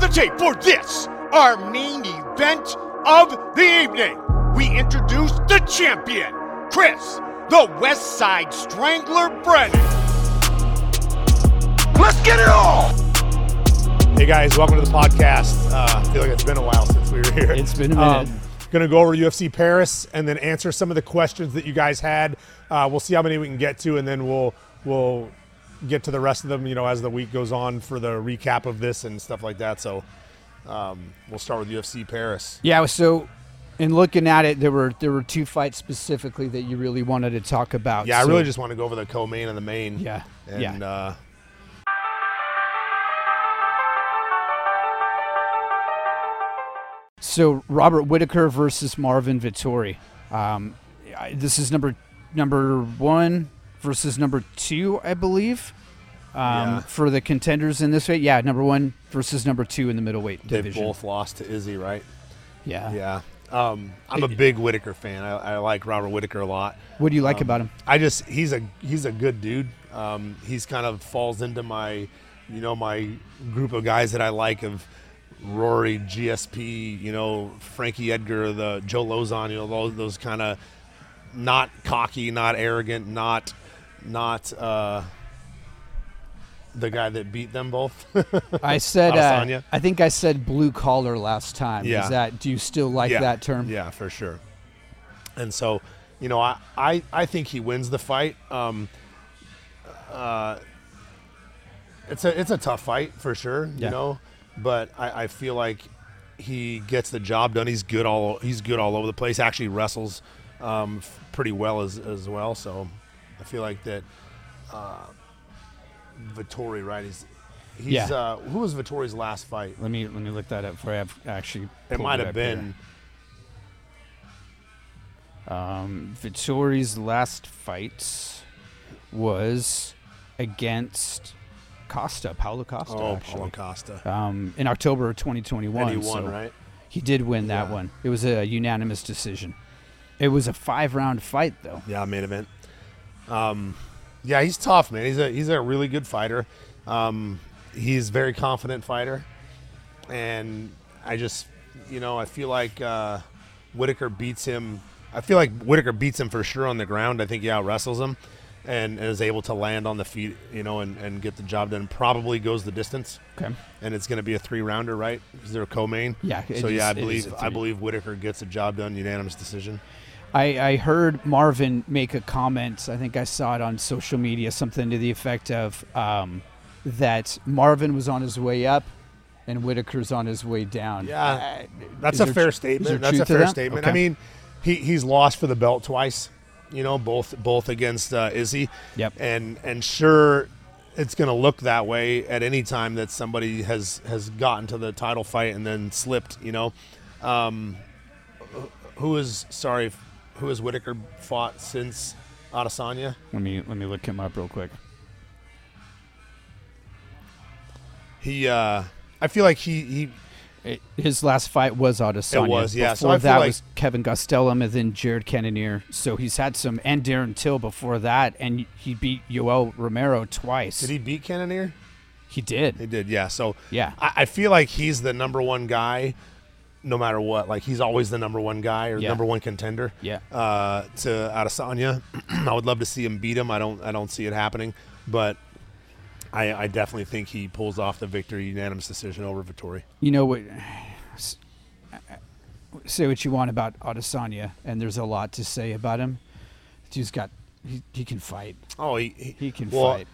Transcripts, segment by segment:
the tape for this, our main event of the evening. We introduce the champion, Chris, the West Side Strangler Brennan. Let's get it on! Hey guys, welcome to the podcast. Uh, I feel like it's been a while since we were here. It's been a minute. Going to go over UFC Paris and then answer some of the questions that you guys had. Uh, we'll see how many we can get to, and then we'll we'll get to the rest of them. You know, as the week goes on for the recap of this and stuff like that. So um, we'll start with UFC Paris. Yeah, so in looking at it, there were there were two fights specifically that you really wanted to talk about. Yeah, I really just want to go over the co-main and the main. Yeah, and yeah. uh, So Robert Whitaker versus Marvin Vettori. Um, this is number number one versus number two, I believe, um, Yeah. for the contenders in this fight. Yeah, number one versus number two in the middleweight they division. both lost to Izzy, right? Yeah. Yeah. Um, I'm a big Whitaker fan. I, I like Robert Whitaker a lot. What do you like Um, about him? I just he's a he's a good dude. Um, he's kind of falls into my, you know, my group of guys that I like of Rory, GSP, you know, Frankie Edgar, the Joe Lauzon, you know, those, those kind of not cocky, not arrogant, not not uh, the guy that beat them both. I said, uh, I think I said blue collar last time. Yeah. Is that? Do you still like yeah, that term? Yeah, for sure. And so, you know, I I, I think he wins the fight. Um, uh, it's a it's a tough fight for sure, you know, but I, I feel like he gets the job done. He's good all he's good all over the place. Actually wrestles um, f- pretty well as as well. So I feel like that. Uh, Vettori, right? He's he's Yeah. uh, who was Vettori's last fight? Let me let me look that up for I've actually. It might have here. been. Um, Vettori's last fight was against Costa, Paulo Costa. Oh, actually. Paulo Costa. Um, in October of 2021. And he won, so right? He did win that Yeah. one. It was a unanimous decision. It was a five-round fight, though. Yeah, main event. Um, yeah, he's tough, man. He's a he's a really good fighter. Um, he's a very confident fighter, and I just, you know, I feel like uh, Whitaker beats him. I feel like Whitaker beats him for sure on the ground. I think he out wrestles him, and, is able to land on the feet, you know, and, and get the job done. Probably goes the distance, Okay. and it's going to be a three rounder, right? Is there a co-main? Yeah, So is- yeah, I believe I believe Whitaker gets the job done, unanimous decision. I, I heard Marvin make a comment. I think I saw it on social media, something to the effect of um, that Marvin was on his way up and Whitaker's on his way down. Yeah, Uh, That's a there fair statement. That's a fair that? statement. Okay. I mean, he he's lost for the belt twice. You know, both both against uh, Izzy. Yep. And and sure, it's going to look that way at any time that somebody has has gotten to the title fight and then slipped. You know, um, who is sorry? Who has Whitaker fought since Adesanya? let me let me look him up real quick. He, uh, I feel like he he It- his last fight was Adesanya. It was, yeah. So Before feel that like- was Kevin Gastelum and then Jared Cannonier. So he's had some, and Darren Till before that, and he beat Yoel Romero twice. did he beat Cannonier? He did. He did, yeah. So Yeah. I, I feel like he's the number one guy, no matter what. Like he's always the number one guy or Yeah. number one contender. Yeah. Uh, to Adesanya, I would love to see him beat him. I don't. I don't see it happening, but I, I definitely think he pulls off the victory, unanimous decision over Vettori. You know what? Say what you want about Adesanya, and there's a lot to say about him. He's got he, he can fight. Oh, he He can well, fight.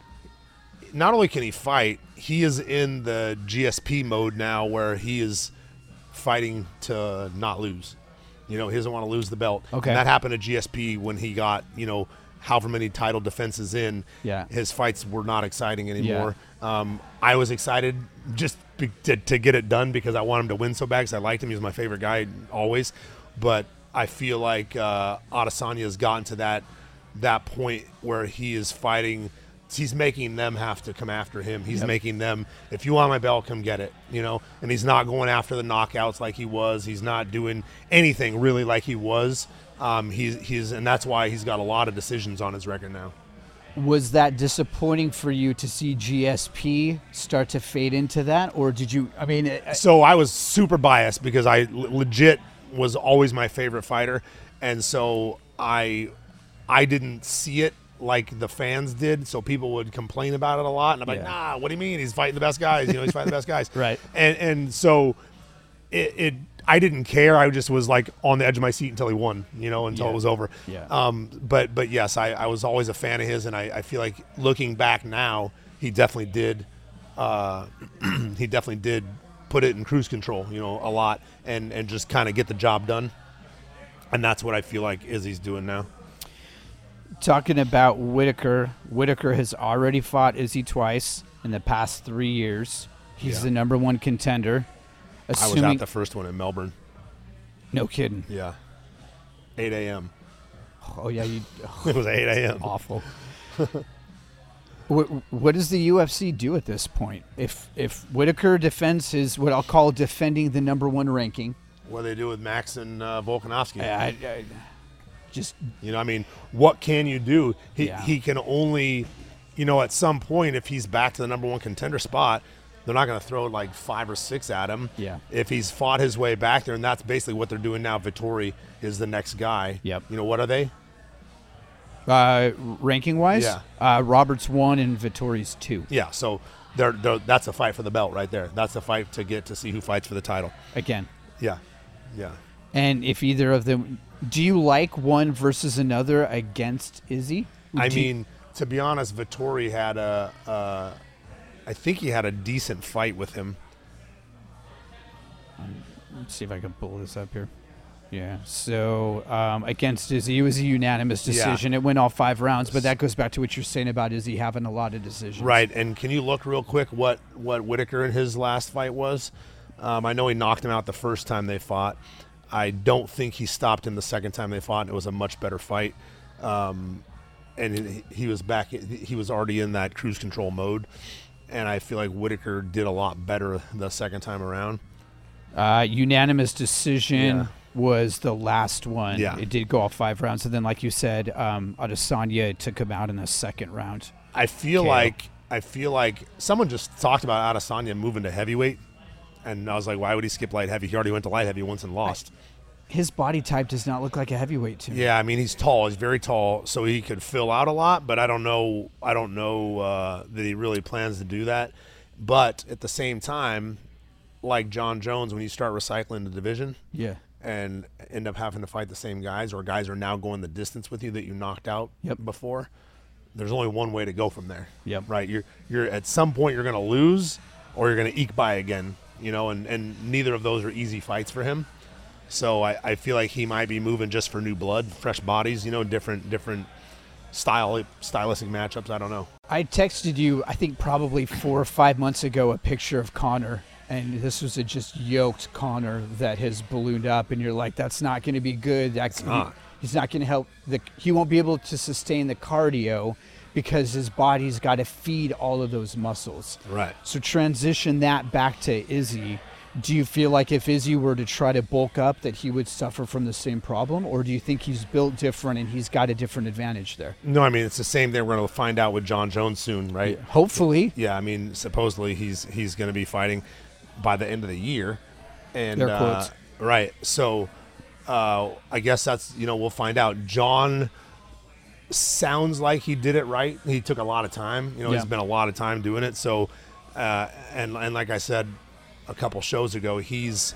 Not only can he fight, he is in the GSP mode now, where he is fighting to not lose. You know, he doesn't want to lose the belt. Okay. And that happened to GSP when he got, you know, however many title defenses in. Yeah. His fights were not exciting anymore. Um, I was excited just be, to, to get it done because I want him to win so bad because I liked him. He was my favorite guy always. But I feel like uh, Adesanya has gotten to that that point where he is fighting. He's making them have to come after him. He's Yep. making them, if you want my belt, come get it. You know, and he's not going after the knockouts like he was. He's not doing anything really like he was. Um, he's he's and that's why he's got a lot of decisions on his record now. Was that disappointing for you to see GSP start to fade into that, or did you? I mean, it- So I was super biased because I legit was always my favorite fighter, and so I I didn't see it like the fans did. So people would complain about it a lot, and I'm like, Yeah. Nah, what do you mean? He's fighting the best guys. You know, he's fighting the best guys. Right. And and so it, it I didn't care. I just was like on the edge of my seat until he won. You know, until Yeah. it was over. Yeah. Um. But but yes, I, I was always a fan of his, and I, I feel like looking back now, he definitely did. Uh, he definitely did put it in cruise control. You know, a lot, and and just kind of get the job done. And that's what I feel like Izzy's doing now. Talking about Whitaker, Whitaker has already fought Izzy twice in the past three years. He's Yeah. the number one contender. I was Assuming, at the first one in Melbourne. no kidding. Yeah. 8 a.m. Oh yeah, you It was 8 a.m. awful. what, what does the UFC do at this point? If if Whitaker defends his what I'll call defending the number one ranking, What do they do with Max and uh, Volkanovski? I, I, just You know, I mean, what can you do? He Yeah. he can only, you know, at some point, if he's back to the number one contender spot, they're not going to throw like five or six at him. Yeah. If he's fought his way back there, and that's basically what they're doing now. Vettori is the next guy. Yep. You know what are they? uh, ranking wise, Yeah. uh, Roberts one and Vettori's two. Yeah. So they're, they're that's a fight for the belt right there. That's a fight to get to see who fights for the title. Again, Yeah. Yeah. And if either of them, do you like one versus another against Izzy? I Do you- mean, to be honest, Vettori had a, uh, I think he had a decent fight with him. let's see if I can pull this up here. Yeah. So um, against Izzy, it was a unanimous Yeah. decision. It went all five rounds, but that goes back to what you're saying about Izzy having a lot of decisions. Right, and can you look real quick what what Whitaker in his last fight was? Um, I know he knocked him out the first time they fought. I don't think he stopped him the second time they fought. And it was a much better fight, um, and he, he was back. He was already in that cruise control mode, and I feel like Whitaker did a lot better the second time around. Uh, unanimous decision Yeah. was the last one. Yeah. It did go all five rounds, and then, like you said, um, Adesanya took him out in the second round. I feel KO. like I feel like someone just talked about Adesanya moving to heavyweight, and I was like, why would he skip light heavy? He already went to light heavy once and lost. His body type does not look like a heavyweight to me. Yeah, I mean he's tall. He's very tall, so he could fill out a lot. But I don't know. I don't know uh, that he really plans to do that. But at the same time, like Jon Jones, when you start recycling the division Yeah. and end up having to fight the same guys, or guys are now going the distance with you that you knocked out Yep. before, there's only one way to go from there. Yep. Right. You're you're at some point you're going to lose, or you're going to eke by again. You know, and and neither of those are easy fights for him. So I, I feel like he might be moving just for new blood, fresh bodies, you know, different different style stylistic matchups. I don't know. I texted you, I think probably four or five months ago, a picture of Conor, and this was a just yoked Conor that has ballooned up, and you're like, that's not going to be good. That's not. he's not going to help. The, he won't be able to sustain the cardio because his body's got to feed all of those muscles. Right. So transition that back to Izzy. Do you feel like if Izzy were to try to bulk up, that he would suffer from the same problem, or do you think he's built different and he's got a different advantage there? No, I mean it's the same thing we're going to find out with Jon Jones soon, right? Hopefully, Yeah, I mean supposedly he's he's going to be fighting by the end of the year, and uh, quotes. right. So uh, I guess that's you know we'll find out. Jon sounds like he did it right. He took a lot of time. You know, Yeah. he's been a lot of time doing it. So uh, and and like I said a couple shows ago, he's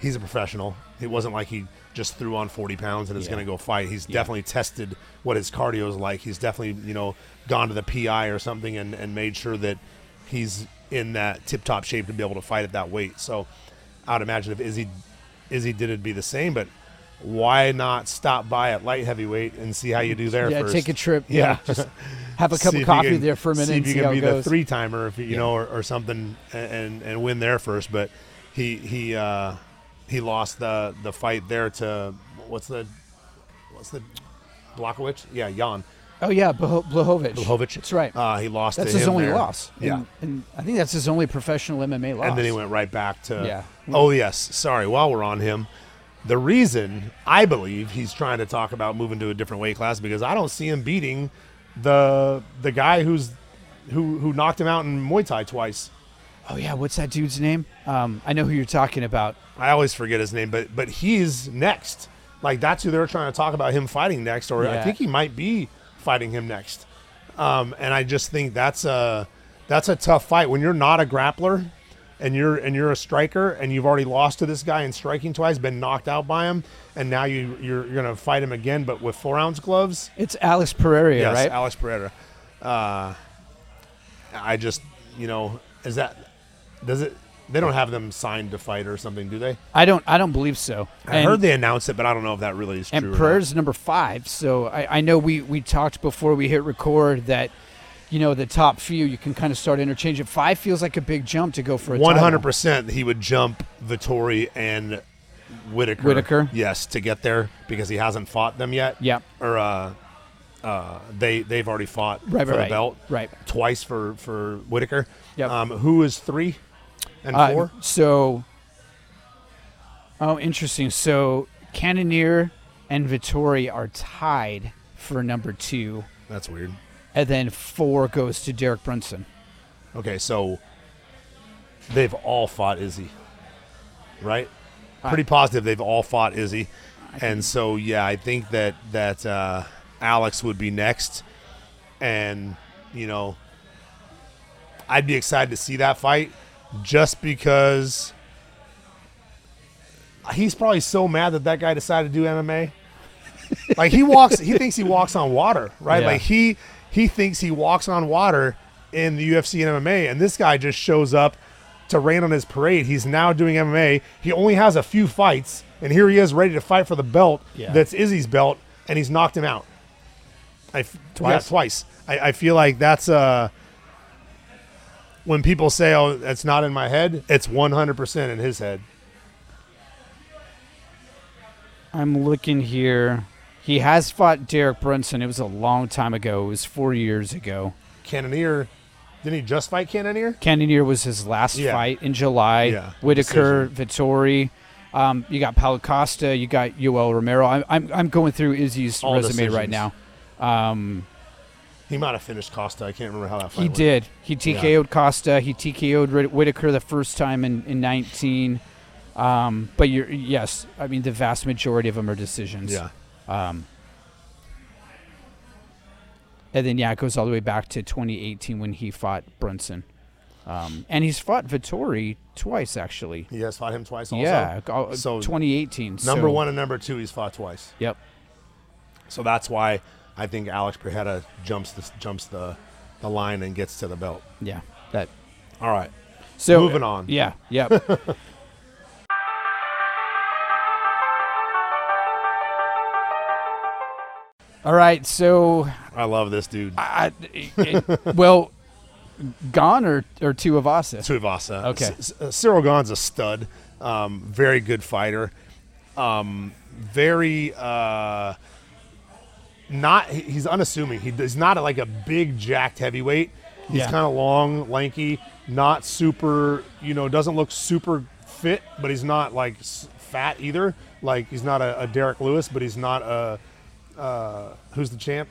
he's a professional. It wasn't like he just threw on 40 pounds and is Yeah. going to go fight. He's definitely tested what his cardio is like. He's definitely, you know, gone to the PI or something and, and made sure that he's in that tip top shape to be able to fight at that weight. So I would imagine if Izzy Izzy did it'd be the same, but why not stop by at light heavyweight and see how you do there yeah, first? take a trip. Yeah. just have a cup of coffee can- there for a minute See if you see can be the three timer, if you you know, or, or something, and, and win there first. But he he uh, he lost the the fight there to what's the what's the Blachowicz? Yeah, Jan oh yeah, Blah- Blachowicz. Blachowicz. That's right. Uh, he lost. that's his only there. loss. Yeah. and, and I think that's his only professional MMA loss. and then he went right back to. Yeah. Oh yes, sorry. While we're on him, the reason I believe he's trying to talk about moving to a different weight class because I don't see him beating the the guy who's who who knocked him out in Muay Thai twice. Oh yeah, what's that dude's name? Um, I know who you're talking about. I always forget his name, but but he's next. Like that's who they're trying to talk about him fighting next, or I think he might be fighting him next. Um, and I just think that's a that's a tough fight when you're not a grappler and you're and you're a striker and you've already lost to this guy in striking twice, been knocked out by him, and now you you're, you're gonna fight him again, but with four ounce gloves. It's Alex Pereira, yes, right? Alex Pereira. Uh, I just you know is that does it? They don't have them signed to fight or something, do they? I don't. I don't believe so. I And- heard they announced it, but I don't know if that really is and true. not. Pereira's number five. So I, I know we we talked before we hit record that. You know the top few, you can kind of start interchanging. Five feels like a big jump to go for a hundred percent, he would jump Vettori and Whitaker. Whitaker? yes, to get there because he hasn't fought them yet. Yeah. or uh, uh, they they've already fought Right, for right, the belt Right. twice for for Whitaker. Yep. Um, who is three and Uh, four? so, oh, interesting. So, Cannonier and Vettori are tied for number two, That's weird. And then four goes to Derek Brunson. Okay, so they've all fought Izzy, right? Pretty positive they've all fought Izzy, and so yeah, I think that that uh, Alex would be next, and you know, I'd be excited to see that fight, just because he's probably so mad that that guy decided to do MMA. like he walks, he thinks he walks on water, right? Yeah. Like he he thinks he walks on water in the UFC and MMA, and this guy just shows up to rain on his parade. He's now doing MMA. He only has a few fights, and here he is ready to fight for the belt Yeah. that's Izzy's belt, and he's knocked him out. I f- Twice? yeah, twice. I, I feel like that's uh when people say, "Oh, that's not in my head," it's one hundred percent in his head. I'm looking here. He has fought Derek Brunson. It was a long time ago. It was four years ago. Cannonier, didn't he just fight Cannonier? Cannonier was his last Yeah. fight in July. Yeah, Whitaker, Vettori. Um, you got Paulo Costa. You got Yoel Romero. I'm, I'm, I'm going through Izzy's All resume right now. Um, He might have finished Costa. I can't remember how that fight he went. did. He TKO'd Costa. He TKO'd Whit- Whitaker the first time in, in 19. Um, but you're yes, I mean the vast majority of them are decisions. Yeah. Um, and then yeah, it goes all the way back to 2018 when he fought Brunson. Um, and he's fought Vettori twice actually. He has fought him twice also. Yeah, uh, So, 2018. Number so- one and number two, he's fought twice. Yep. So that's why I think Alex Pereira jumps the jumps the, the line and gets to the belt. Yeah. That. All right. So Moving on. Yeah. Yep. All right. So, I love this dude. I, it- well, gone or or of. Tuivasa. Okay. C- C- Cyril Gane's a stud. Um, very good fighter. Um, very uh, not. He's unassuming. He, he's not like a big jacked heavyweight. He's Yeah. kind of long, lanky, not super. You know, doesn't look super fit, but he's not like s- fat either. Like he's not a, a Derrick Lewis, but he's not a. Uh, who's the champ?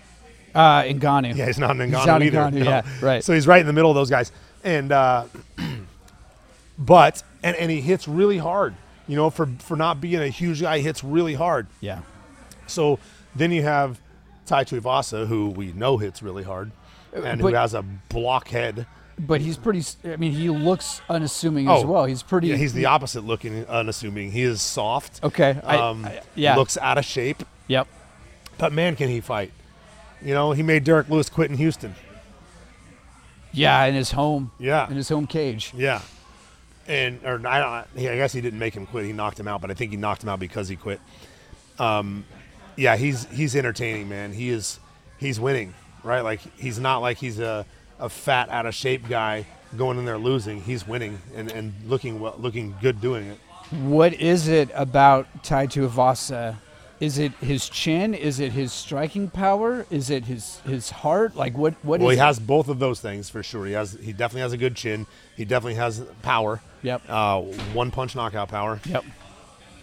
Uh, Ngannou. Yeah, he's not an He's Ngannou not either. Ngannou, no. yeah, right. So he's right in the middle of those guys, and uh, but and and he hits really hard. You know, for for not being a huge guy, he hits really hard. Yeah. So then you have Tai Tuivasa, who we know hits really hard, and who Uh, has a blockhead. But he's pretty. I mean, he looks unassuming as Oh, well. He's pretty. Yeah, he's the opposite looking, unassuming. He is soft. Okay. I, Um, I- yeah. Looks out of shape, Yep. But man, can he fight? You know, he made Derrick Lewis quit in Houston. Yeah, in his home. Yeah. In his home cage. Yeah. And or I don't I guess he didn't make him quit. He knocked him out, but I think he knocked him out because he quit. Um yeah, he's he's entertaining, man. He is he's winning, right? Like he's not like he's a, a fat out of shape guy going in there losing. He's winning and, and looking well, looking good doing it. What is it about Tai Tuivasa? Is it his chin? Is it his striking power? Is it his his heart? Like what? What Well, he it? has both of those things for sure. He has he definitely has a good chin. He definitely has power. Yep. Uh, one punch knockout power. Yep.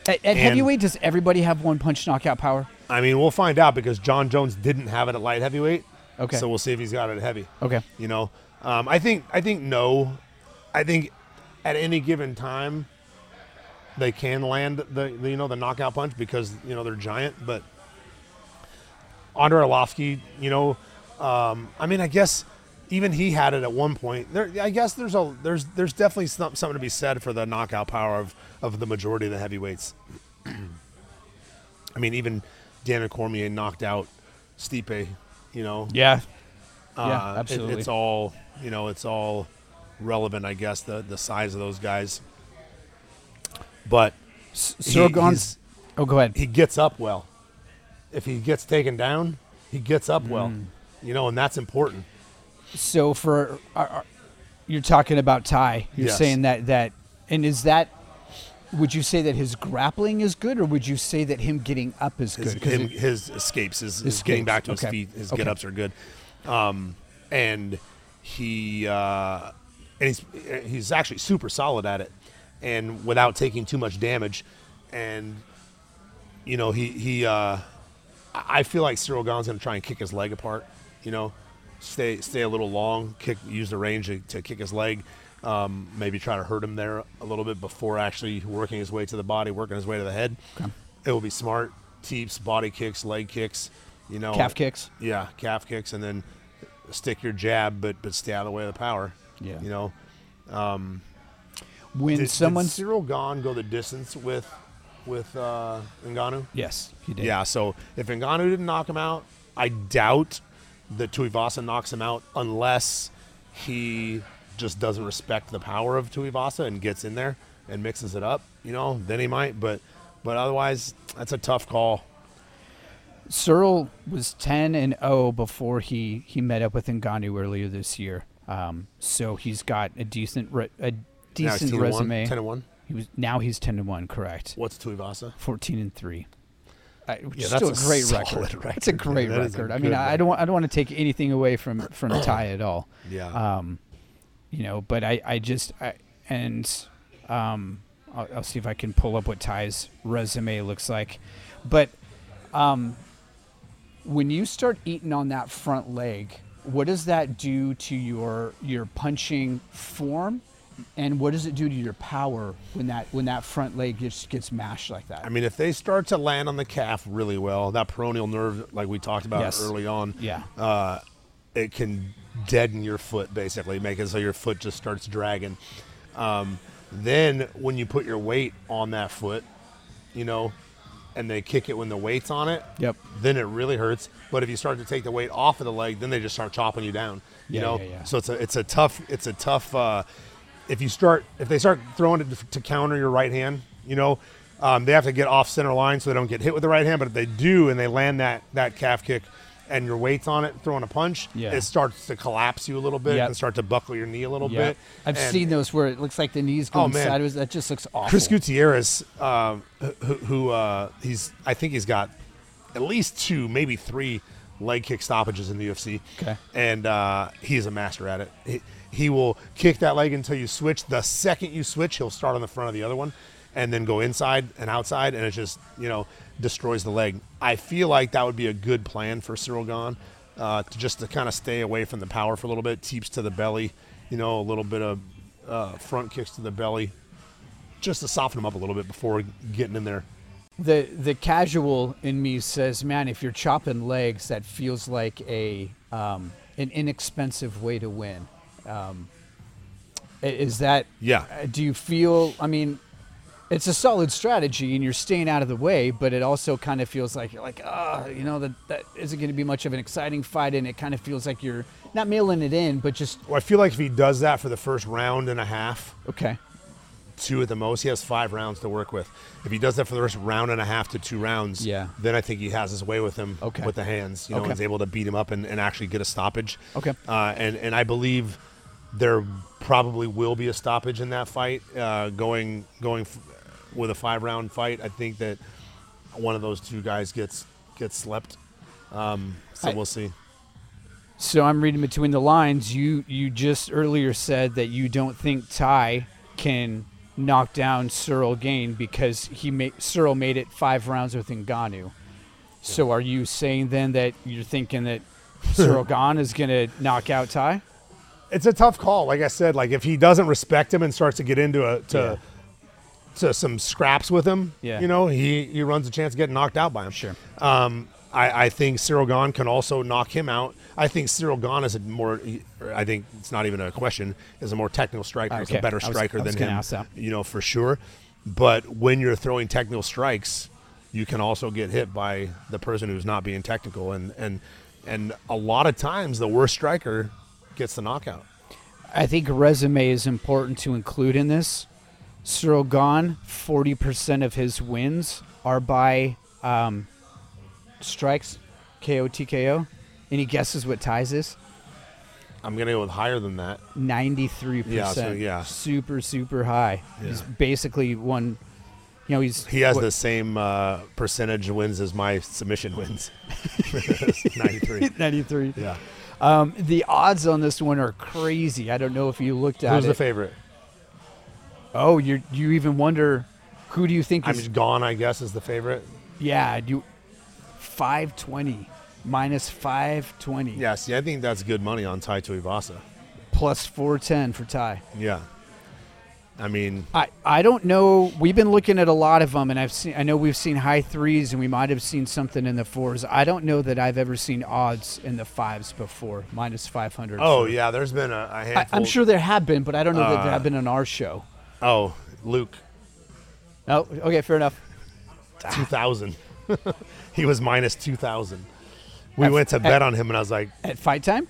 At, at heavyweight, does everybody have one punch knockout power? I mean, we'll find out because Jon Jones didn't have it at light heavyweight. Okay. So we'll see if he's got it heavy. Okay. You know, um, I think I think no, I think at any given time they can land the, the you know the knockout punch because you know they're giant, but Andrei Arlovski, you know, um, I mean, I guess even he had it at one point. There, I guess there's a there's there's definitely some, something to be said for the knockout power of of the majority of the heavyweights. I mean, even Daniel Cormier knocked out Stipe. You know, Yeah. uh, Yeah, it- absolutely. it's all you know. It's all relevant, I guess. The the size of those guys, but S- he- Cyril Gane. he's- Oh, go ahead. he gets up well. If he gets taken down, he gets up well. Mm. You know, and that's important. So for are, are- you're talking about Ty. You're Yes. saying that that and is that would you say that his grappling is good or would you say that him getting up is His, good? him, it- his escapes, his, his Escapes, getting back to his feet, his Okay. get ups are good. Um, and he uh, and he's he's actually super solid at it, and without taking too much damage. And you know, he he uh, I feel like Cyril Gane's going to try and kick his leg apart. You know, stay stay a little long, kick use the range to, to kick his leg. Um, maybe try to hurt him there a little bit before actually working his way to the body, working his way to the head. It will be smart. Teeps, body kicks, leg kicks. You know, calf kicks. Yeah, calf kicks, and then stick your jab, but but stay out of the way of the power. Yeah. You know, When did, someone did Cyril Gane go the distance with with uh, Ngannou? Yes, he did. Yeah, so if Ngannou didn't knock him out, I doubt that Tuivasa knocks him out unless he just doesn't respect the power of Tuivasa and gets in there and mixes it up. You know, then he might. But but otherwise, that's a tough call. Cyril was 10 and 0 before he, he met up with Ngannou earlier this year. Um, so he's got a decent re- a decent 10 resume. Ten and one. He was now he's 10 and 1, correct. What's Tuivasa? 14 and 3. Uh, which Yeah, is that's still a great record. record, It's a great That is a record. I mean, I, I don't want, I don't want to take anything away from from Ty at all. Yeah. Um, you know, but I, I just I and um, I'll, I'll see if I can pull up what Ty's resume looks like. But um, when you start eating on that front leg, what does that do to your your punching form? And what does it do to your power when that when that front leg just gets mashed like that? I mean, if they start to land on the calf really well, that peroneal nerve, like we talked about Yes. early on, Yeah. uh, it can deaden your foot basically, make it so your foot just starts dragging. Um, then when you put your weight on that foot, you know, and they kick it when the weight's on it, Yep. then it really hurts. But if you start to take the weight off of the leg, then they just start chopping you down. You Yeah, know, yeah, yeah. so it's a it's a tough it's a tough. Uh, if you start if they start throwing it to, to counter your right hand, you know, um, they have to get off center line so they don't get hit with the right hand. But if they do and they land that that calf kick, and your weight's on it, throwing a punch, Yeah. it starts to collapse you a little bit Yep. and start to buckle your knee a little Yeah. bit. I've And- seen those where it looks like the knees going Oh, man. sideways. That just looks awful. Chris Gutierrez, um, who, who uh, he's I think he's got at least two, maybe three leg kick stoppages in the UFC. Okay. and uh, he is a master at it. He, he will kick that leg until you switch. The second you switch, he'll start on the front of the other one, and then go inside and outside, and it just you know destroys the leg. I feel like that would be a good plan for Cyril Gane, uh, to just to kind of stay away from the power for a little bit, teeps to the belly, you know, a little bit of uh, front kicks to the belly, just to soften him up a little bit before getting in there. the the casual in me says, man, if you're chopping legs, that feels like a um, an inexpensive way to win. Um, is that? Yeah. uh, Do you feel? I mean, it's a solid strategy, and you're staying out of the way, but it also kind of feels like you're like, ah, you know, that that isn't going to be much of an exciting fight, and it kind of feels like you're not mailing it in, but just Well, I feel like if he does that for the first round and a half, okay. two at the most. He has five rounds to work with. If he does that for the first round and a half to two rounds, Yeah. then I think he has his way with him Okay. with the hands. You know, Okay. he's able to beat him up and, and actually get a stoppage. Okay. Uh, and and I believe there probably will be a stoppage in that fight. Uh, going going f- with a five round fight, I think that one of those two guys gets gets slept. Um, so I- we'll see. So I'm reading between the lines. You you just earlier said that you don't think Ty can knock down Cyril Gane because he made Cyril made it five rounds with Ngannou. So are you saying then that you're thinking that Cyril Gane is going to knock out Ty. It's a tough call. Like I said, like if he doesn't respect him and starts to get into a to to some scraps with him, Yeah. you know, he he runs a chance of getting knocked out by him. Sure. Um, I, I think Cyril Gane can also knock him out. I think Cyril Gane is a more. I think it's not even a question. Is a more technical striker. Okay. a better striker was than him. You know for sure. But when you're throwing technical strikes, you can also get hit by the person who's not being technical, and and and a lot of times the worst striker gets the knockout. I think resume is important to include in this. Cyril Gane, 40% of his wins are by um, strikes, KO, TKO. Any guesses what ties is? I'm gonna go with higher than that. 93%. Yeah, so, yeah. Super, super high. He's basically one, you know, he's. He has what, the same uh, percentage wins as my submission wins. 93. 93. Yeah. Um, the odds on this one are crazy. I don't know if you looked at Who's it. the favorite? oh, you you even wonder who do you think is I'm is just gone. I guess is the favorite. Yeah, you 520 minus 520 Yeah. See, I think that's good money on Tai Tuivasa. plus 410 for Ty. Yeah. I mean, I, I don't know. We've been looking at a lot of them, and I've seen. I know we've seen high threes, and we might have seen something in the fours. I don't know that I've ever seen odds in the fives before, minus 500. oh for- yeah, there's been a, a I, handful. I'm sure there have been, but I don't know that there Uh, have been on our show. Oh, Luke, Oh, okay, fair enough. two thousand. he was minus two thousand. We At- went to at- bet on him, and I was like, At fight time,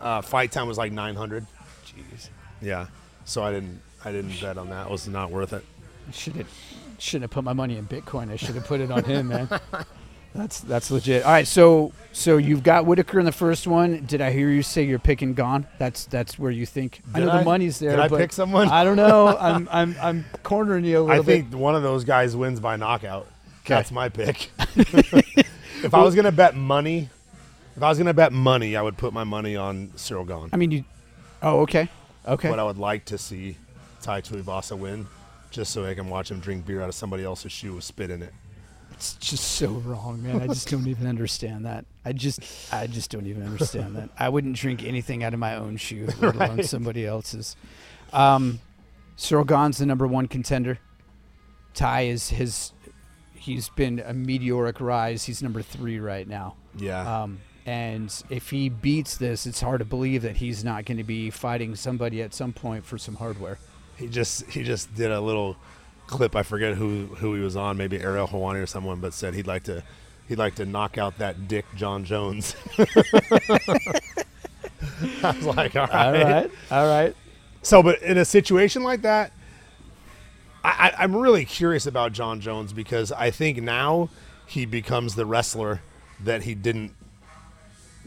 uh, fight time was like nine hundred. jeez, Yeah. So I didn't. I didn't bet on that. It was not worth it. should have shouldn't have put my money in Bitcoin. I should have put it on him, man. That's that's legit. All right, so so you've got Whitaker in the first one. Did I hear you say you're picking Gane? That's that's where you think. I know I? the money's there. Did I pick someone? I don't know. I'm I'm I'm cornering you a little I think one of those guys wins by knockout. 'Kay. That's my pick. if I was gonna bet money, if I was gonna bet money, I would put my money on Cyril Gane. I mean, you. Oh, okay, okay. But I would like to see Tai Tuivasa win, just so I can watch him drink beer out of somebody else's shoe with spit in it. It's just so wrong, man. I just don't even understand that. I just, I just don't even understand that. I wouldn't drink anything out of my own shoe, let alone somebody else's. Um, Cyril Gane's the number one contender. Ty is his. He's been a meteoric rise. He's number three right now. Yeah. Um, and if he beats this, it's hard to believe that he's not going to be fighting somebody at some point for some hardware. He just he just did a little clip. I forget who who he was on, maybe Ariel Helwani or someone, but said he'd like to he'd like to knock out that Dick Jon Jones. I was like, all right. all right. So, but in a situation like that, I, I, I'm really curious about Jon Jones because I think now he becomes the wrestler that he didn't,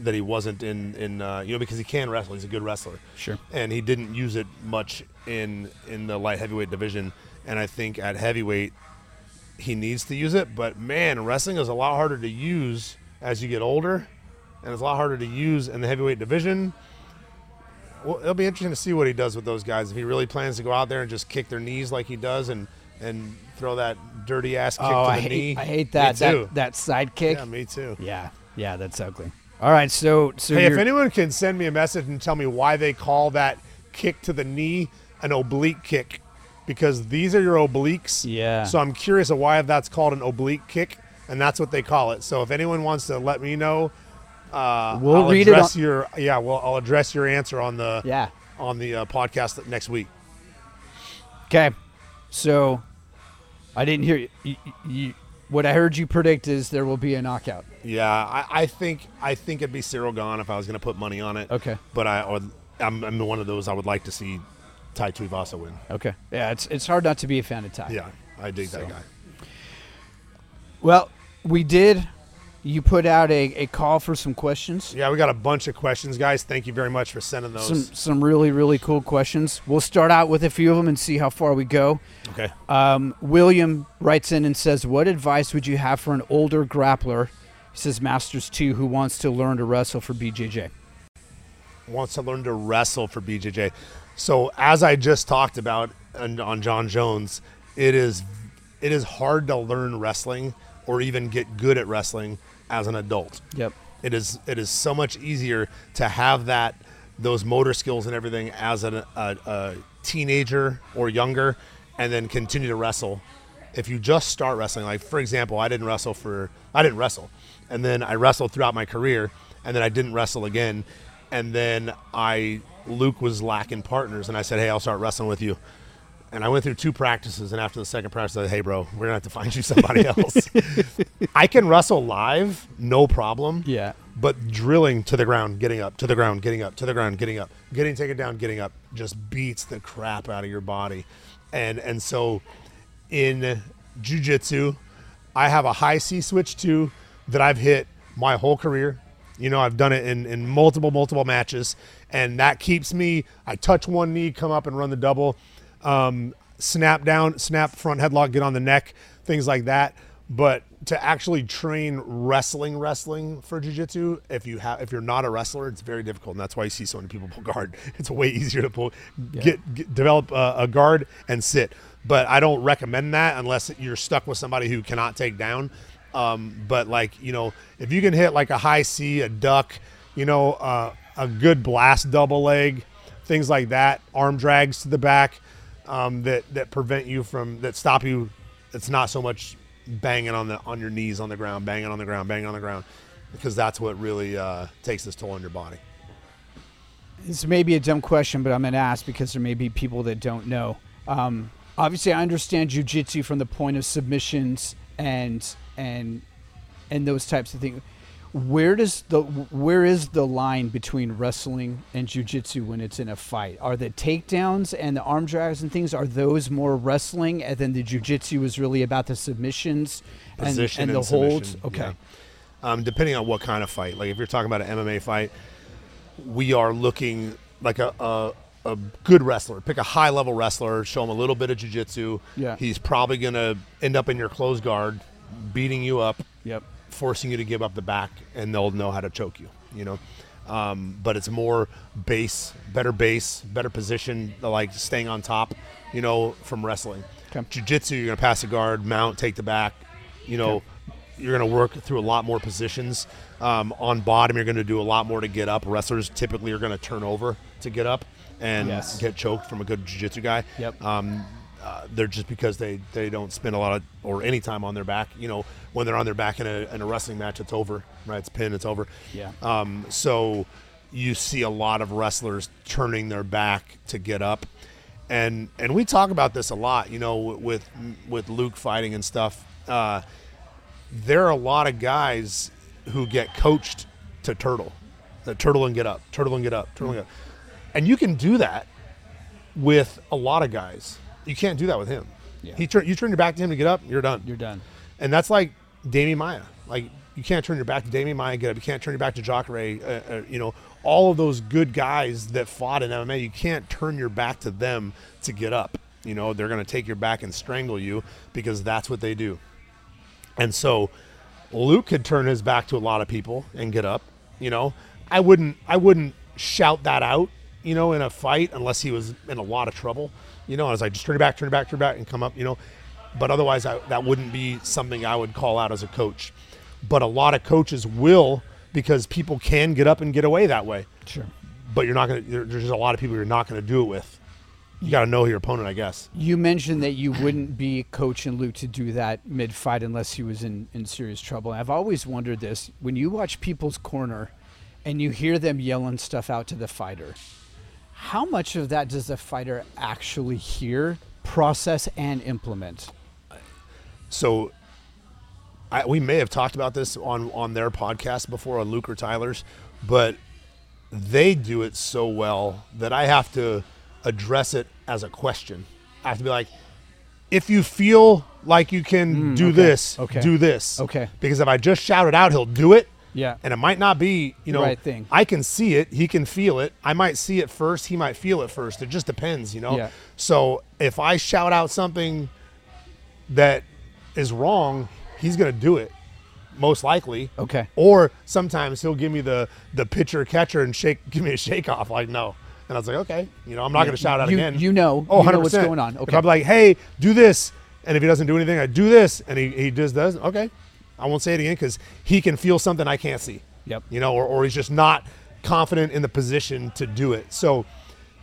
that he wasn't in, in uh, you know, because he can wrestle. He's a good wrestler. Sure. And he didn't use it much in in the light heavyweight division. And I think at heavyweight, he needs to use it. But man, wrestling is a lot harder to use as you get older, and it's a lot harder to use in the heavyweight division. Well, it'll be interesting to see what he does with those guys. If he really plans to go out there and just kick their knees like he does, and and throw that dirty ass kick Oh, to the I hate, knee. I hate that that that side kick. yeah, me too. Yeah, yeah, that's ugly. All right, so so Hey, if anyone can send me a message and tell me why they call that kick to the knee an oblique kick, because these are your obliques. Yeah. So I'm curious of why that's called an oblique kick, and that's what they call it. So if anyone wants to let me know, uh, We'll I'll read it address on- your yeah. Well, I'll address your answer on the yeah, on the uh, podcast next week. okay. So I didn't hear you, you, you. What I heard you predict is there will be a knockout. Yeah, I, I think I think it'd be Cyril Gane if I was going to put money on it. Okay. But I, or, I'm, I'm one of those I would like to see Tai Tuivasa win. Okay. Yeah, it's it's hard not to be a fan of Ty. Yeah, I dig So. that guy. Well, we did. You put out a, a call for some questions. Yeah, we got a bunch of questions, guys. Thank you very much for sending those. Some some really really cool questions. We'll start out with a few of them and see how far we go. okay. Um, William writes in and says, "What advice would you have for an older grappler?" He says, "Masters two, who wants to learn to wrestle for BJJ." Wants to learn to wrestle for BJJ. So as I just talked about on, on Jon Jones, it is it is hard to learn wrestling or even get good at wrestling as an adult. Yep. It is it is so much easier to have that those motor skills and everything as a, a, a teenager or younger, and then continue to wrestle. If you just start wrestling, like for example, I didn't wrestle for I didn't wrestle, and then I wrestled throughout my career, and then I didn't wrestle again, and then I Luke was lacking partners, and I said, hey, I'll start wrestling with you. And I went through two practices, and after the second practice, I said, "Hey, bro, we're gonna have to find you somebody else." I can wrestle live, no problem. Yeah. But drilling to the ground, getting up, to the ground, getting up, to the ground, getting up, getting taken down, getting up, just beats the crap out of your body. And and so, in jujitsu, I have a high C switch too that I've hit my whole career. You know, I've done it in, in multiple, multiple matches, and that keeps me. I touch one knee, come up and run the double um, snap down, snap front headlock, get on the neck, things like that. But to actually train wrestling, wrestling for jujitsu, if you have, if you're not a wrestler, it's very difficult, and that's why you see so many people pull guard. It's way easier to pull, get, get develop a, a guard and sit. But I don't recommend that unless you're stuck with somebody who cannot take down. Um, but like you know, if you can hit like a high C, a duck, you know, uh, a good blast double leg, things like that, arm drags to the back, um, that that prevent you from that stop you. It's not so much banging on the on your knees on the ground, banging on the ground, banging on the ground, because that's what really uh, takes this toll on your body. This may be a dumb question, but I'm going to ask because there may be people that don't know. Um, obviously, I understand jujitsu from the point of submissions and and and those types of things where does the where is the line between wrestling and jujitsu when it's in a fight? Are the takedowns and the arm drags and things are those more wrestling, and then the jujitsu is really about the submissions and, and, the holds? Okay. Yeah. Um, depending on what kind of fight, like if you're talking about an MMA fight, we are looking like a, a a good wrestler. Pick a high level wrestler, show him a little bit of jujitsu. Yeah. He's probably gonna end up in your close guard, beating you up. Yep forcing you to give up the back, and they'll know how to choke you. You know, um, but it's more base, better base, better position, like staying on top. You know, from wrestling. Okay. Jiu-jitsu, you're gonna pass the guard, mount, take the back. You know, okay. you're gonna work through a lot more positions. Um, on bottom, you're gonna do a lot more to get up. Wrestlers typically are gonna turn over to get up and yes. get choked from a good jiu-jitsu guy. Yep. Um, uh, they're just because they, they don't spend a lot of or any time on their back. You know, when they're on their back in a, in a wrestling match, it's over, right? It's pin, it's over. Yeah. Um, so you see a lot of wrestlers turning their back to get up, and and we talk about this a lot. You know, with with Luke fighting and stuff. Uh, there are a lot of guys who get coached to turtle, the turtle and get up, turtle and get up, turtle and get up, and you can do that with a lot of guys you can't do that with him. Yeah. He turn you turn your back to him to get up, you're done. You're done. And that's like Damian Maia. Like you can't turn your back to Damian Maia and get up. You can't turn your back to Jacare. Uh, uh, you know all of those good guys that fought in MMA. You can't turn your back to them to get up. You know they're going to take your back and strangle you because that's what they do. And so Luke could turn his back to a lot of people and get up. You know I wouldn't I wouldn't shout that out. You know in a fight unless he was in a lot of trouble. You know, I was like, just turn it back, turn it back, turn it back, and come up. You know, but otherwise, I, that wouldn't be something I would call out as a coach. But a lot of coaches will because people can get up and get away that way. Sure. But you're not going to. There's just a lot of people you're not going to do it with. You got to know your opponent, I guess. You mentioned that you wouldn't be coaching Luke to do that mid fight unless he was in, in serious trouble. I've always wondered this when you watch People's Corner and you hear them yelling stuff out to the fighter how much of that does the fighter actually hear, process, and implement? So, I, we may have talked about this on on their podcast before on Luke or Tyler's, but they do it so well that I have to address it as a question. I have to be like, if you feel like you can mm, do okay, this, okay. do this. Okay. Because if I just shout it out, he'll do it. Yeah. And it might not be, you know, right thing. I can see it, he can feel it. I might see it first, he might feel it first. It just depends, you know. Yeah. So if I shout out something that is wrong, he's going to do it most likely. Okay. Or sometimes he'll give me the the pitcher catcher and shake give me a shake off like no. And I was like, okay, you know, I'm not going to shout out you, again. You know, oh, you know what's going on. Okay. If I'm like, hey, do this, and if he doesn't do anything, I do this, and he, he just does, okay, I won't say it again because he can feel something I can't see. Yep. You know, or, or he's just not confident in the position to do it. So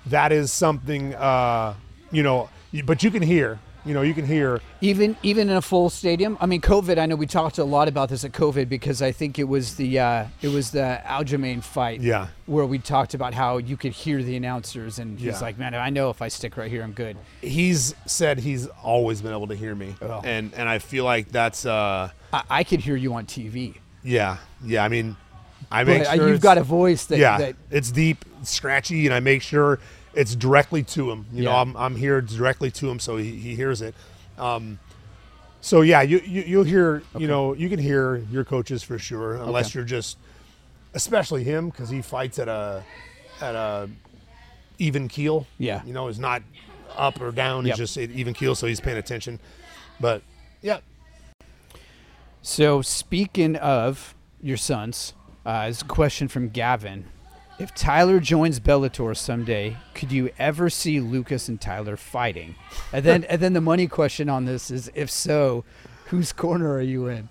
that is something, uh, you know, but you can hear, you know, you can hear Even even in a full stadium. I mean, COVID. I know we talked a lot about this at COVID because I think it was the uh, it was the Aljamain fight. Yeah. Where we talked about how you could hear the announcers, and he's Yeah. like, "Man, I know if I stick right here, I'm good." he's said he's always been able to hear me, Oh. and and I feel like that's uh, I, I could hear you on TV. yeah, yeah. I mean, I make But sure you've got a voice that, yeah, that it's deep, scratchy, and I make sure it's directly to him. You know, I'm I'm here directly to him, so he, he hears it. Um, so yeah, you, you you'll hear, okay. you know, you can hear your coaches for sure, unless Okay. you're just, especially him, because he fights at a at a even keel. Yeah. you know, it's not up or down. Yep. He's just even keel, so he's paying attention. But yeah, So speaking of your sons, uh, is a question from Gavin. If Tyler joins Bellator someday, could you ever see Lucas and Tyler fighting? And then, and then the money question on this is, if so, whose corner are you in?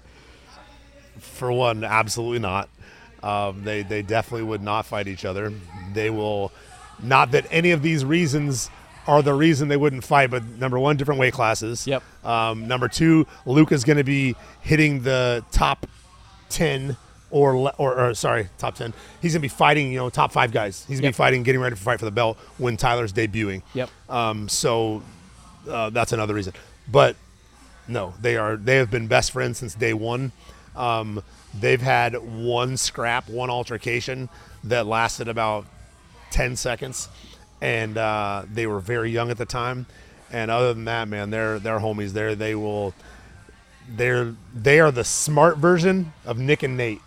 for one, absolutely not. Um, they they definitely would not fight each other. They will not that any of these reasons are the reason they wouldn't fight. But number one, different weight classes. Yep. Um, number two, Luke is going to be hitting the top ten or, le- or or sorry, top ten. He's going to be fighting you know top five guys. He's going to Yep. be fighting, getting ready for fight for the belt when Tyler's debuting. Yep. Um, so uh, that's another reason. But no, they are. They have been best friends since day one. Um, they've had one scrap, one altercation that lasted about ten seconds, and uh, they were very young at the time. And other than that, man, they're they're homies. There, they will. They're they are the smart version of Nick and Nate.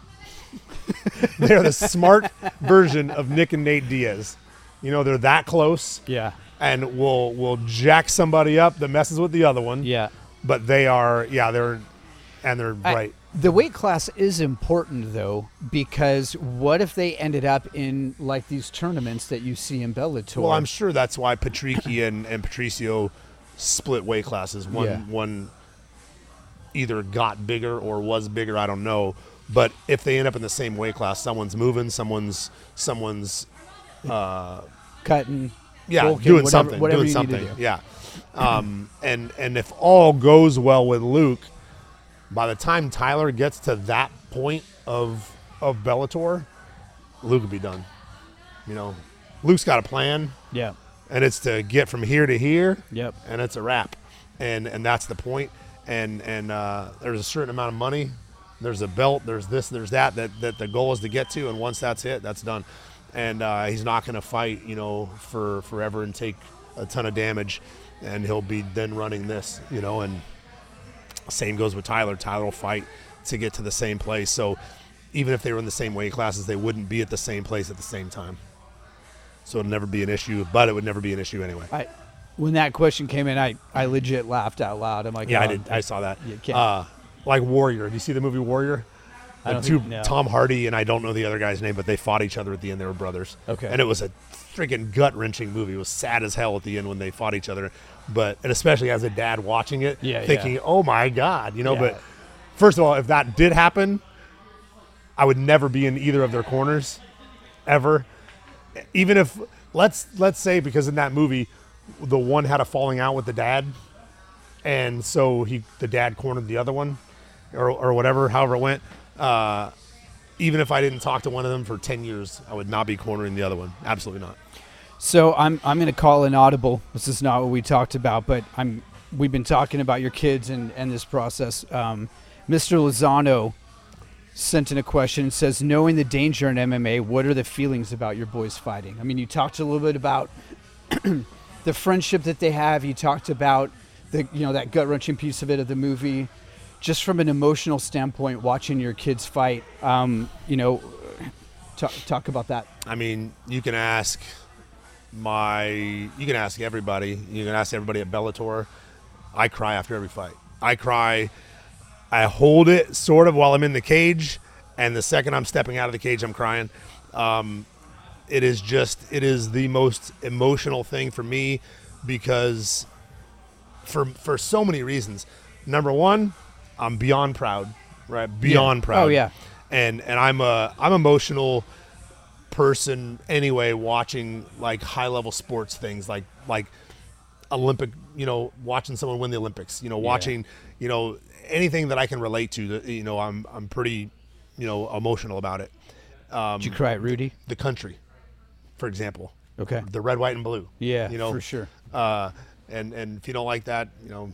they're the smart version of Nick and Nate Diaz. You know, they're that close Yeah. and will will jack somebody up that messes with the other one. Yeah. But they are, yeah, they're, and they're I- right. The weight class is important though, because what if they ended up in like these tournaments that you see in Bellator? Well, I'm sure that's why Patricky and, and Patricio split weight classes. One Yeah. one either got bigger or was bigger. I don't know. But if they end up in the same weight class, someone's moving, someone's someone's cutting. yeah bulking, doing whatever- something, whatever doing you need to something. do. Yeah. Um, and and if all goes well with Luke, by the time Tyler gets to that point of of Bellator, Luke will be done. You know, Luke's got a plan, Yeah. and it's to get from here to here, Yep. and it's a wrap, and and that's the point. And and uh, there's a certain amount of money, there's a belt, there's this, there's that that that the goal is to get to, and once that's hit, that's done. And uh, he's not going to fight, you know, for forever and take a ton of damage, and he'll be then running this, you know, and same goes with Tyler. Tyler will fight to get to the same place. So even if they were in the same weight classes, they wouldn't be at the same place at the same time. So it'd never be an issue, but it would never be an issue anyway. I, when that question came in, I, I legit laughed out loud. I'm like, Yeah, I oh, did. I saw that. You can't- Uh, like Warrior. Do you see the movie Warrior? I The don't two think- no. Tom Hardy and I don't know the other guy's name, but they fought each other at the end. They were brothers. Okay. And it was a freaking gut wrenching movie. It was sad as hell at the end when they fought each other. But and especially as a dad watching it, Yeah, thinking, yeah. "Oh my god," you know. Yeah. But first of all, if that did happen, I would never be in either of their corners, ever. Even if let's let's say because in that movie, the one had a falling out with the dad, and so he the dad cornered the other one, or or whatever, however it went. Uh, even if I didn't talk to one of them for ten years, I would not be cornering the other one. Absolutely not. So I'm I'm going to call an audible. This is not what we talked about, but I'm we've been talking about your kids and and this process. Um, Mr. Lozano sent in a question. Says, knowing the danger in MMA, what are the feelings about your boys fighting? I mean, you talked a little bit about the friendship that they have. You talked about the you know that gut wrenching piece of it of the movie. Just from an emotional standpoint, watching your kids fight, um, you know, talk, talk about that. I mean, you can ask my, you can ask everybody. You can ask everybody at Bellator. I cry after every fight. I cry. I hold it sort of while I'm in the cage, and the second I'm stepping out of the cage, I'm crying. Um, it is just, it is the most emotional thing for me because for for so many reasons. Number one, I'm beyond proud, right? Beyond proud. Oh, yeah. and and I'm a I'm emotional person anyway watching like high level sports things like like Olympic you know watching someone win the Olympics you know watching you know anything that I can relate to that you know I'm I'm pretty you know emotional about it Did you cry at Rudy? the country for example Okay. the red white and blue Yeah, you know for sure. uh, and and if you don't like that you know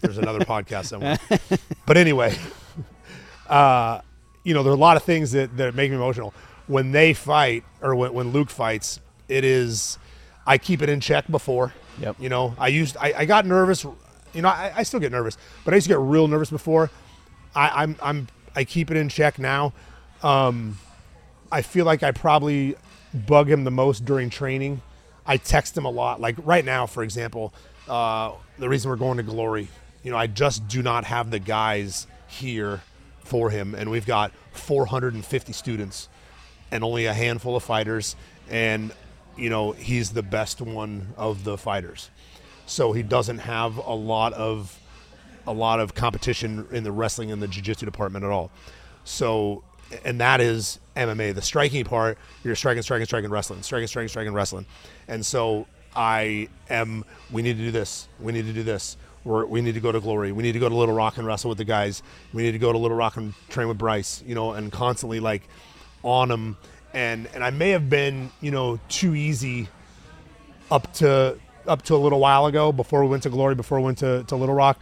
there's another podcast somewhere but anyway uh, you know, there are a lot of things that, that make me emotional. When they fight, or when, when Luke fights, it is, I keep it in check before. Yep. You know, I used, I, I got nervous. You know, I, I still get nervous, but I used to get real nervous before. I, I'm, I'm, I keep it in check now. Um, I feel like I probably bug him the most during training. I text him a lot. Like right now, for example, uh, the reason we're going to Glory, you know, I just do not have the guys here for him, and we've got 450 students and only a handful of fighters, and you know he's the best one of the fighters, so he doesn't have a lot of a lot of competition in the wrestling and the jiu-jitsu department at all. So, and that is MMA. The striking part, you're striking, striking, striking, wrestling, striking, striking, striking, wrestling. And so I am, we need to do this. We need to do this. We're, we need to go to Glory. We need to go to Little Rock and wrestle with the guys. We need to go to Little Rock and train with Bryce, you know, and constantly like on them. And, and I may have been, you know, too easy up to up to a little while ago before we went to Glory, before we went to, to Little Rock,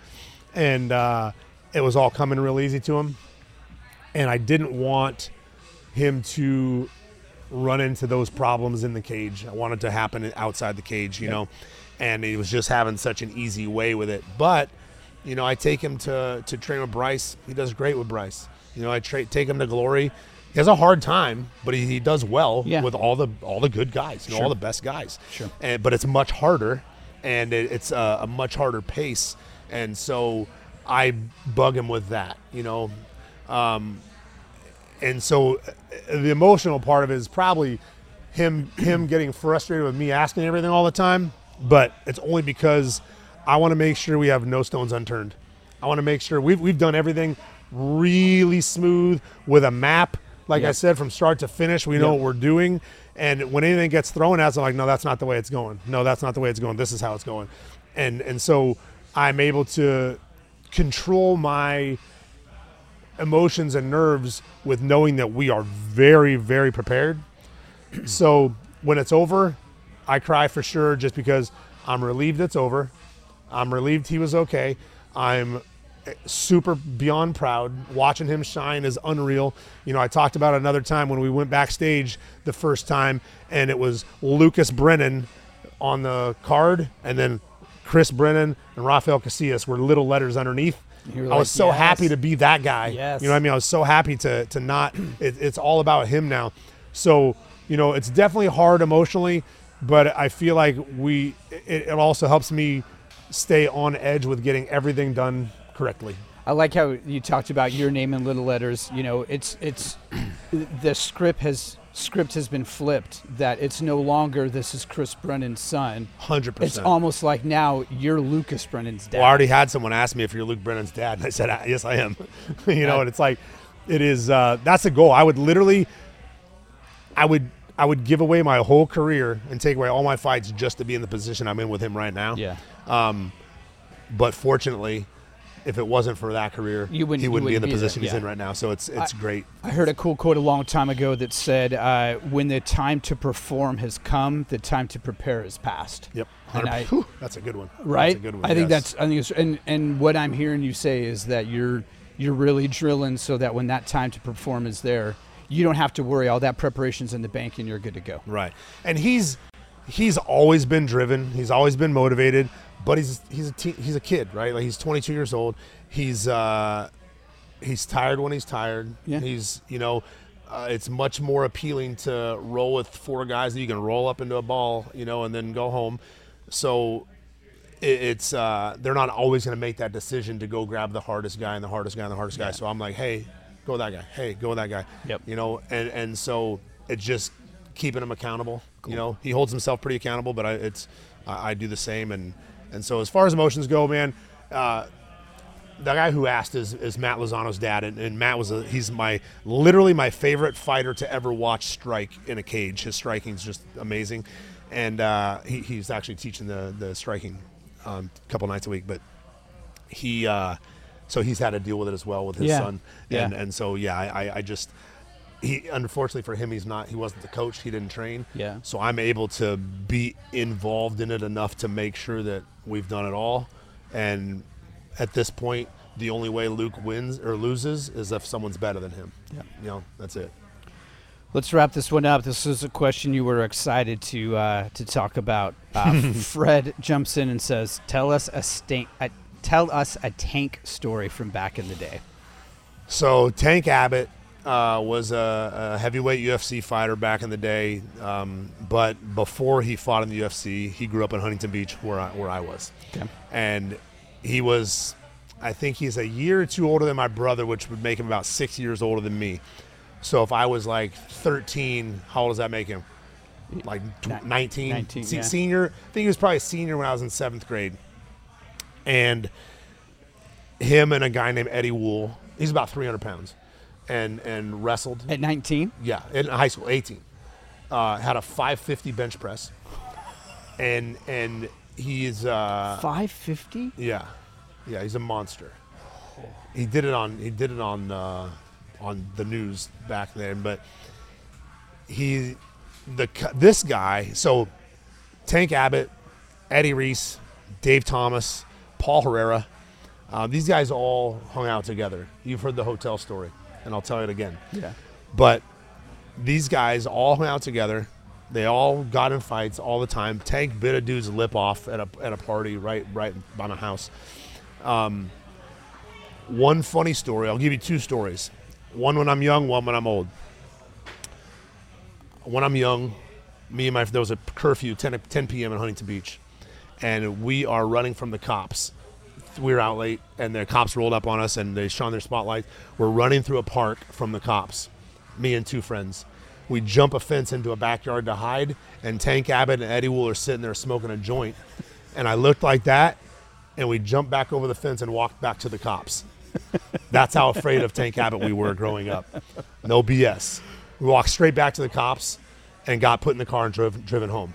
and uh, it was all coming real easy to him. And I didn't want him to run into those problems in the cage. I wanted to happen outside the cage, you know, and he was just having such an easy way with it. But you know, I take him to to train with Bryce. He does great with Bryce. You know, I tra- take him to Glory. He has a hard time, but he, he does well Yeah. with all the all the good guys, you know, Sure. all the best guys. Sure. And but it's much harder, and it, it's a, a much harder pace, and so I bug him with that. You know, um, and so uh, the emotional part of it is probably him him getting frustrated with me asking everything all the time but it's only because i want to make sure we have no stones unturned i want to make sure we've, we've done everything really smooth with a map like i said from start to finish we know Yep. what we're doing and when anything gets thrown at us i'm like no that's not the way it's going no that's not the way it's going this is how it's going and and so i'm able to control my emotions and nerves with knowing that we are very, very prepared. so when it's over, I cry for sure just because I'm relieved it's over. I'm relieved he was okay. I'm super beyond proud. Watching him shine is unreal. You know, I talked about it another time when we went backstage the first time, and it was Lucas Brennan on the card, and then Chris Brennan and Rafael Casillas were little letters underneath. I was so "Yes." happy to be that guy. Yes. You know what I mean? I was so happy to to not. It, it's all about him now. So you know, it's definitely hard emotionally, but I feel like we. It, it also helps me stay on edge with getting everything done correctly. I like how you talked about your name in little letters. You know, it's it's the script has script has been flipped. That it's no longer this is Chris Brennan's son. Hundred percent. It's almost like now you're Lucas Brennan's dad. Well, I already had someone ask me if you're Luke Brennan's dad, and I said, "Ah, "Yes, I am." you know, and it's like, it is. Uh, that's a goal. I would literally, I would, I would give away my whole career and take away all my fights just to be in the position I'm in with him right now. yeah. Um, But fortunately, if it wasn't for that career, You wouldn't- he you wouldn't be in the be there, position he's yeah. in right now. So it's it's great. I heard a cool quote a long time ago that said, uh, "When the time to perform has come, the time to prepare has passed." Yep. I- Whew, that's a good one. right? That's a good one. I think yes. that's I think it's and and what I'm hearing you say is that you're you're really drilling so that when that time to perform is there, you don't have to worry. All that preparation's in the bank and you're good to go. Right. And he's he's always been driven. He's always been motivated. But he's he's a teen, he's a kid, right? Like he's 22 years old. He's uh, he's tired when he's tired. Yeah. He's you know. Uh, it's much more appealing to roll with four guys that you can roll up into a ball, you know, and then go home. So it, it's uh, they're not always going to make that decision to go grab the hardest guy and the hardest guy and the hardest guy. So I'm like, hey, go with that guy. Hey, go with that guy. Yep. You know, and and so it's just keeping him accountable. You know, he holds himself pretty accountable, but I, it's I, I do the same. And and so as far as emotions go, man, uh, the guy who asked is, is Matt Lozano's dad, and, and Matt was a, he's my literally my favorite fighter to ever watch strike in a cage. His striking's just amazing, and uh, he, he's actually teaching the the striking um, a couple nights a week. But he uh, so he's had to deal with it as well with his Yeah. son, Yeah. and and so yeah, I- I just he unfortunately for him he's not he wasn't the coach he didn't train Yeah. so i'm able to be involved in it enough to make sure that we've done it all and at this point the only way luke wins or loses is if someone's better than him Yeah. you know that's it Let's wrap this one up. This is a question you were excited to uh, to talk about. Uh, Fred jumps in and says, "Tell us a stank, a, tell us a tank story from back in the day." So Tank Abbott uh, was a, a heavyweight UFC fighter back in the day, um, but before he fought in the UFC, he grew up in Huntington Beach, where I, where I was, Okay. and he was, I think he's a year or two older than my brother, which would make him about six years older than me. So if I was like 13, how old does that make him? Like tw- 19, 19, Se- yeah. senior. I think he was probably a senior when I was in seventh grade, and him and a guy named Eddie Wool. He's about 300 pounds, and and wrestled. At 19, Yeah, in high school, 18. Uh, had a 550 bench press, and and he's uh, 550. yeah, yeah, he's a monster. He did it on he did it on uh, on the news back then, but he the this guy so Tank Abbott, Eddie Reese, Dave Thomas, Paul Herrera, uh, these guys all hung out together. You've heard the hotel story, and I'll tell it again. Yeah. But these guys all hung out together. They all got in fights all the time. Tank bit a dude's lip off at a at a party right right by my house. Um, one funny story. I'll give you two stories. One when I'm young, one when I'm old. When I'm young, me and my there was a curfew 10, 10 p.m. in Huntington Beach, and we are running from the cops. We were out late, and the cops rolled up on us, and they shone their spotlights. We're running through a park from the cops, me and two friends. We jump a fence into a backyard to hide, and Tank Abbott and Eddie Wool are sitting there smoking a joint. And I looked like that, and we jumped back over the fence and walked back to the cops. That's how afraid of Tank Abbott we were growing up. No BS. We walked straight back to the cops and got put in the car and drove, driven home,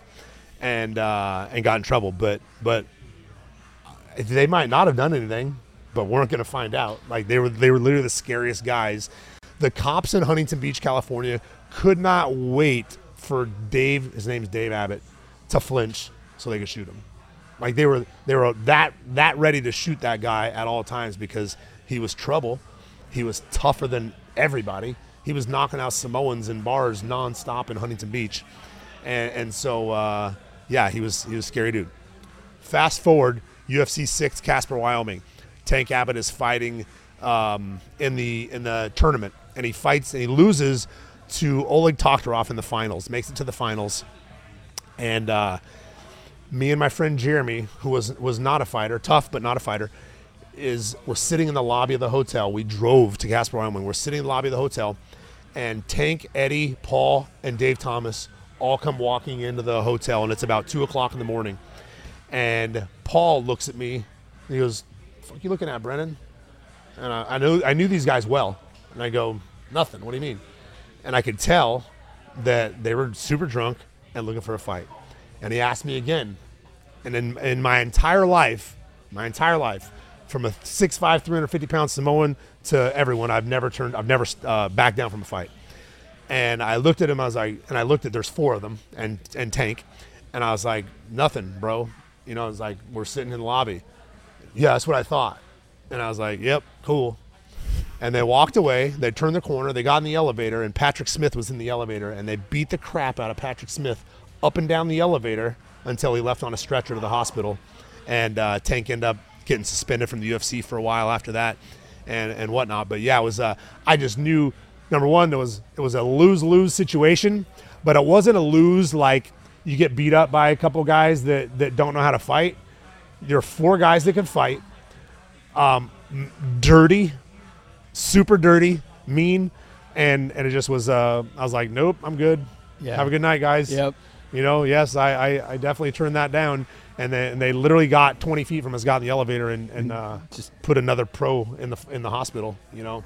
and uh, and got in trouble. But but they might not have done anything, but weren't going to find out. Like they were they were literally the scariest guys. The cops in Huntington Beach, California, could not wait for Dave. His name's Dave Abbott to flinch so they could shoot him. Like they were they were that that ready to shoot that guy at all times because he was trouble. He was tougher than everybody. He was knocking out Samoans in bars nonstop in Huntington Beach, and and so uh, yeah, he was he was a scary dude. Fast forward, UFC six, Casper, Wyoming. Tank Abbott is fighting um, in the in the tournament, and he fights and he loses to Oleg Taktarov in the finals. Makes it to the finals, and uh, me and my friend Jeremy, who was was not a fighter, tough but not a fighter, is we're sitting in the lobby of the hotel. We drove to Casper, Wyoming. We're sitting in the lobby of the hotel, and Tank, Eddie, Paul, and Dave Thomas all come walking into the hotel, and it's about two o'clock in the morning. And Paul looks at me, he goes, "Fuck you looking at, Brennan?" And I, I knew I knew these guys well, and I go, "Nothing. What do you mean?" And I could tell that they were super drunk and looking for a fight. And he asked me again, and in, in my entire life, my entire life, from a 6'5", 350 pound Samoan to everyone, I've never turned, I've never uh, backed down from a fight. And I looked at him, I was like, and I looked at, there's four of them, and, and Tank, and I was like, nothing, bro. You know, it's like, we're sitting in the lobby. Yeah, that's what I thought. And I was like, yep, cool. And they walked away. They turned the corner. They got in the elevator, and Patrick Smith was in the elevator, and they beat the crap out of Patrick Smith up and down the elevator until he left on a stretcher to the hospital. And uh, Tank ended up getting suspended from the UFC for a while after that, and and whatnot. But yeah, it was. Uh, I just knew number one, it was it was a lose lose situation, but it wasn't a lose like you get beat up by a couple guys that that don't know how to fight. There are four guys that can fight. Um, dirty, super dirty, mean, and and it just was. Uh, I was like, nope, I'm good. Yeah. Have a good night, guys. Yep. You know, yes, I, I, I definitely turned that down, and then and they literally got 20 feet from us, got in the elevator, and, and uh, just put another pro in the in the hospital. You know,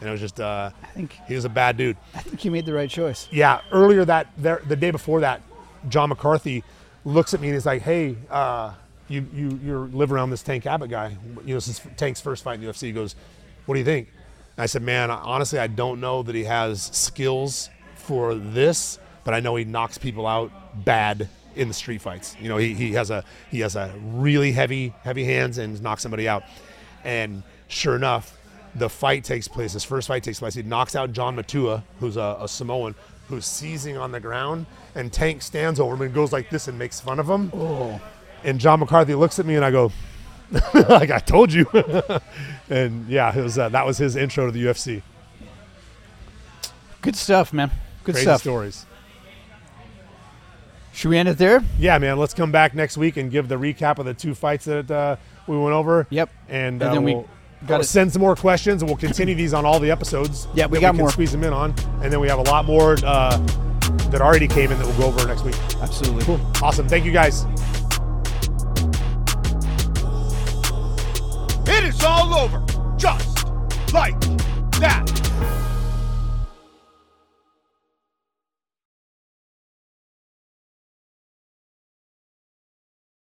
and it was just uh, I think he was a bad dude. I think you made the right choice. Yeah, earlier that there, the day before that, John McCarthy looks at me and he's like, "Hey, uh, you you you live around this Tank Abbott guy. You know, this is Tank's first fight in the UFC." He goes, "What do you think?" And I said, "Man, honestly, I don't know that he has skills for this, but I know he knocks people out bad in the street fights. You know, he, he has a he has a really heavy heavy hands and knocks somebody out. And sure enough, the fight takes place. His first fight takes place. He knocks out John Matua, who's a, a Samoan, who's seizing on the ground, and Tank stands over him and goes like this and makes fun of him. Oh, And John McCarthy looks at me and I go, like I told you. and yeah, it was uh, that was his intro to the UFC. good stuff, man. Good Crazy stuff. stories. Should we end it there? Yeah, man. Let's come back next week and give the recap of the two fights that uh, we went over. Yep. And, And uh, then we we'll gotta- send some more questions, and we'll continue these on all the episodes. Yeah, we that got can more. Squeeze them in on, and then we have a lot more uh, that already came in that we'll go over next week. Absolutely. Cool. Awesome. Thank you, guys. It is all over, just like that.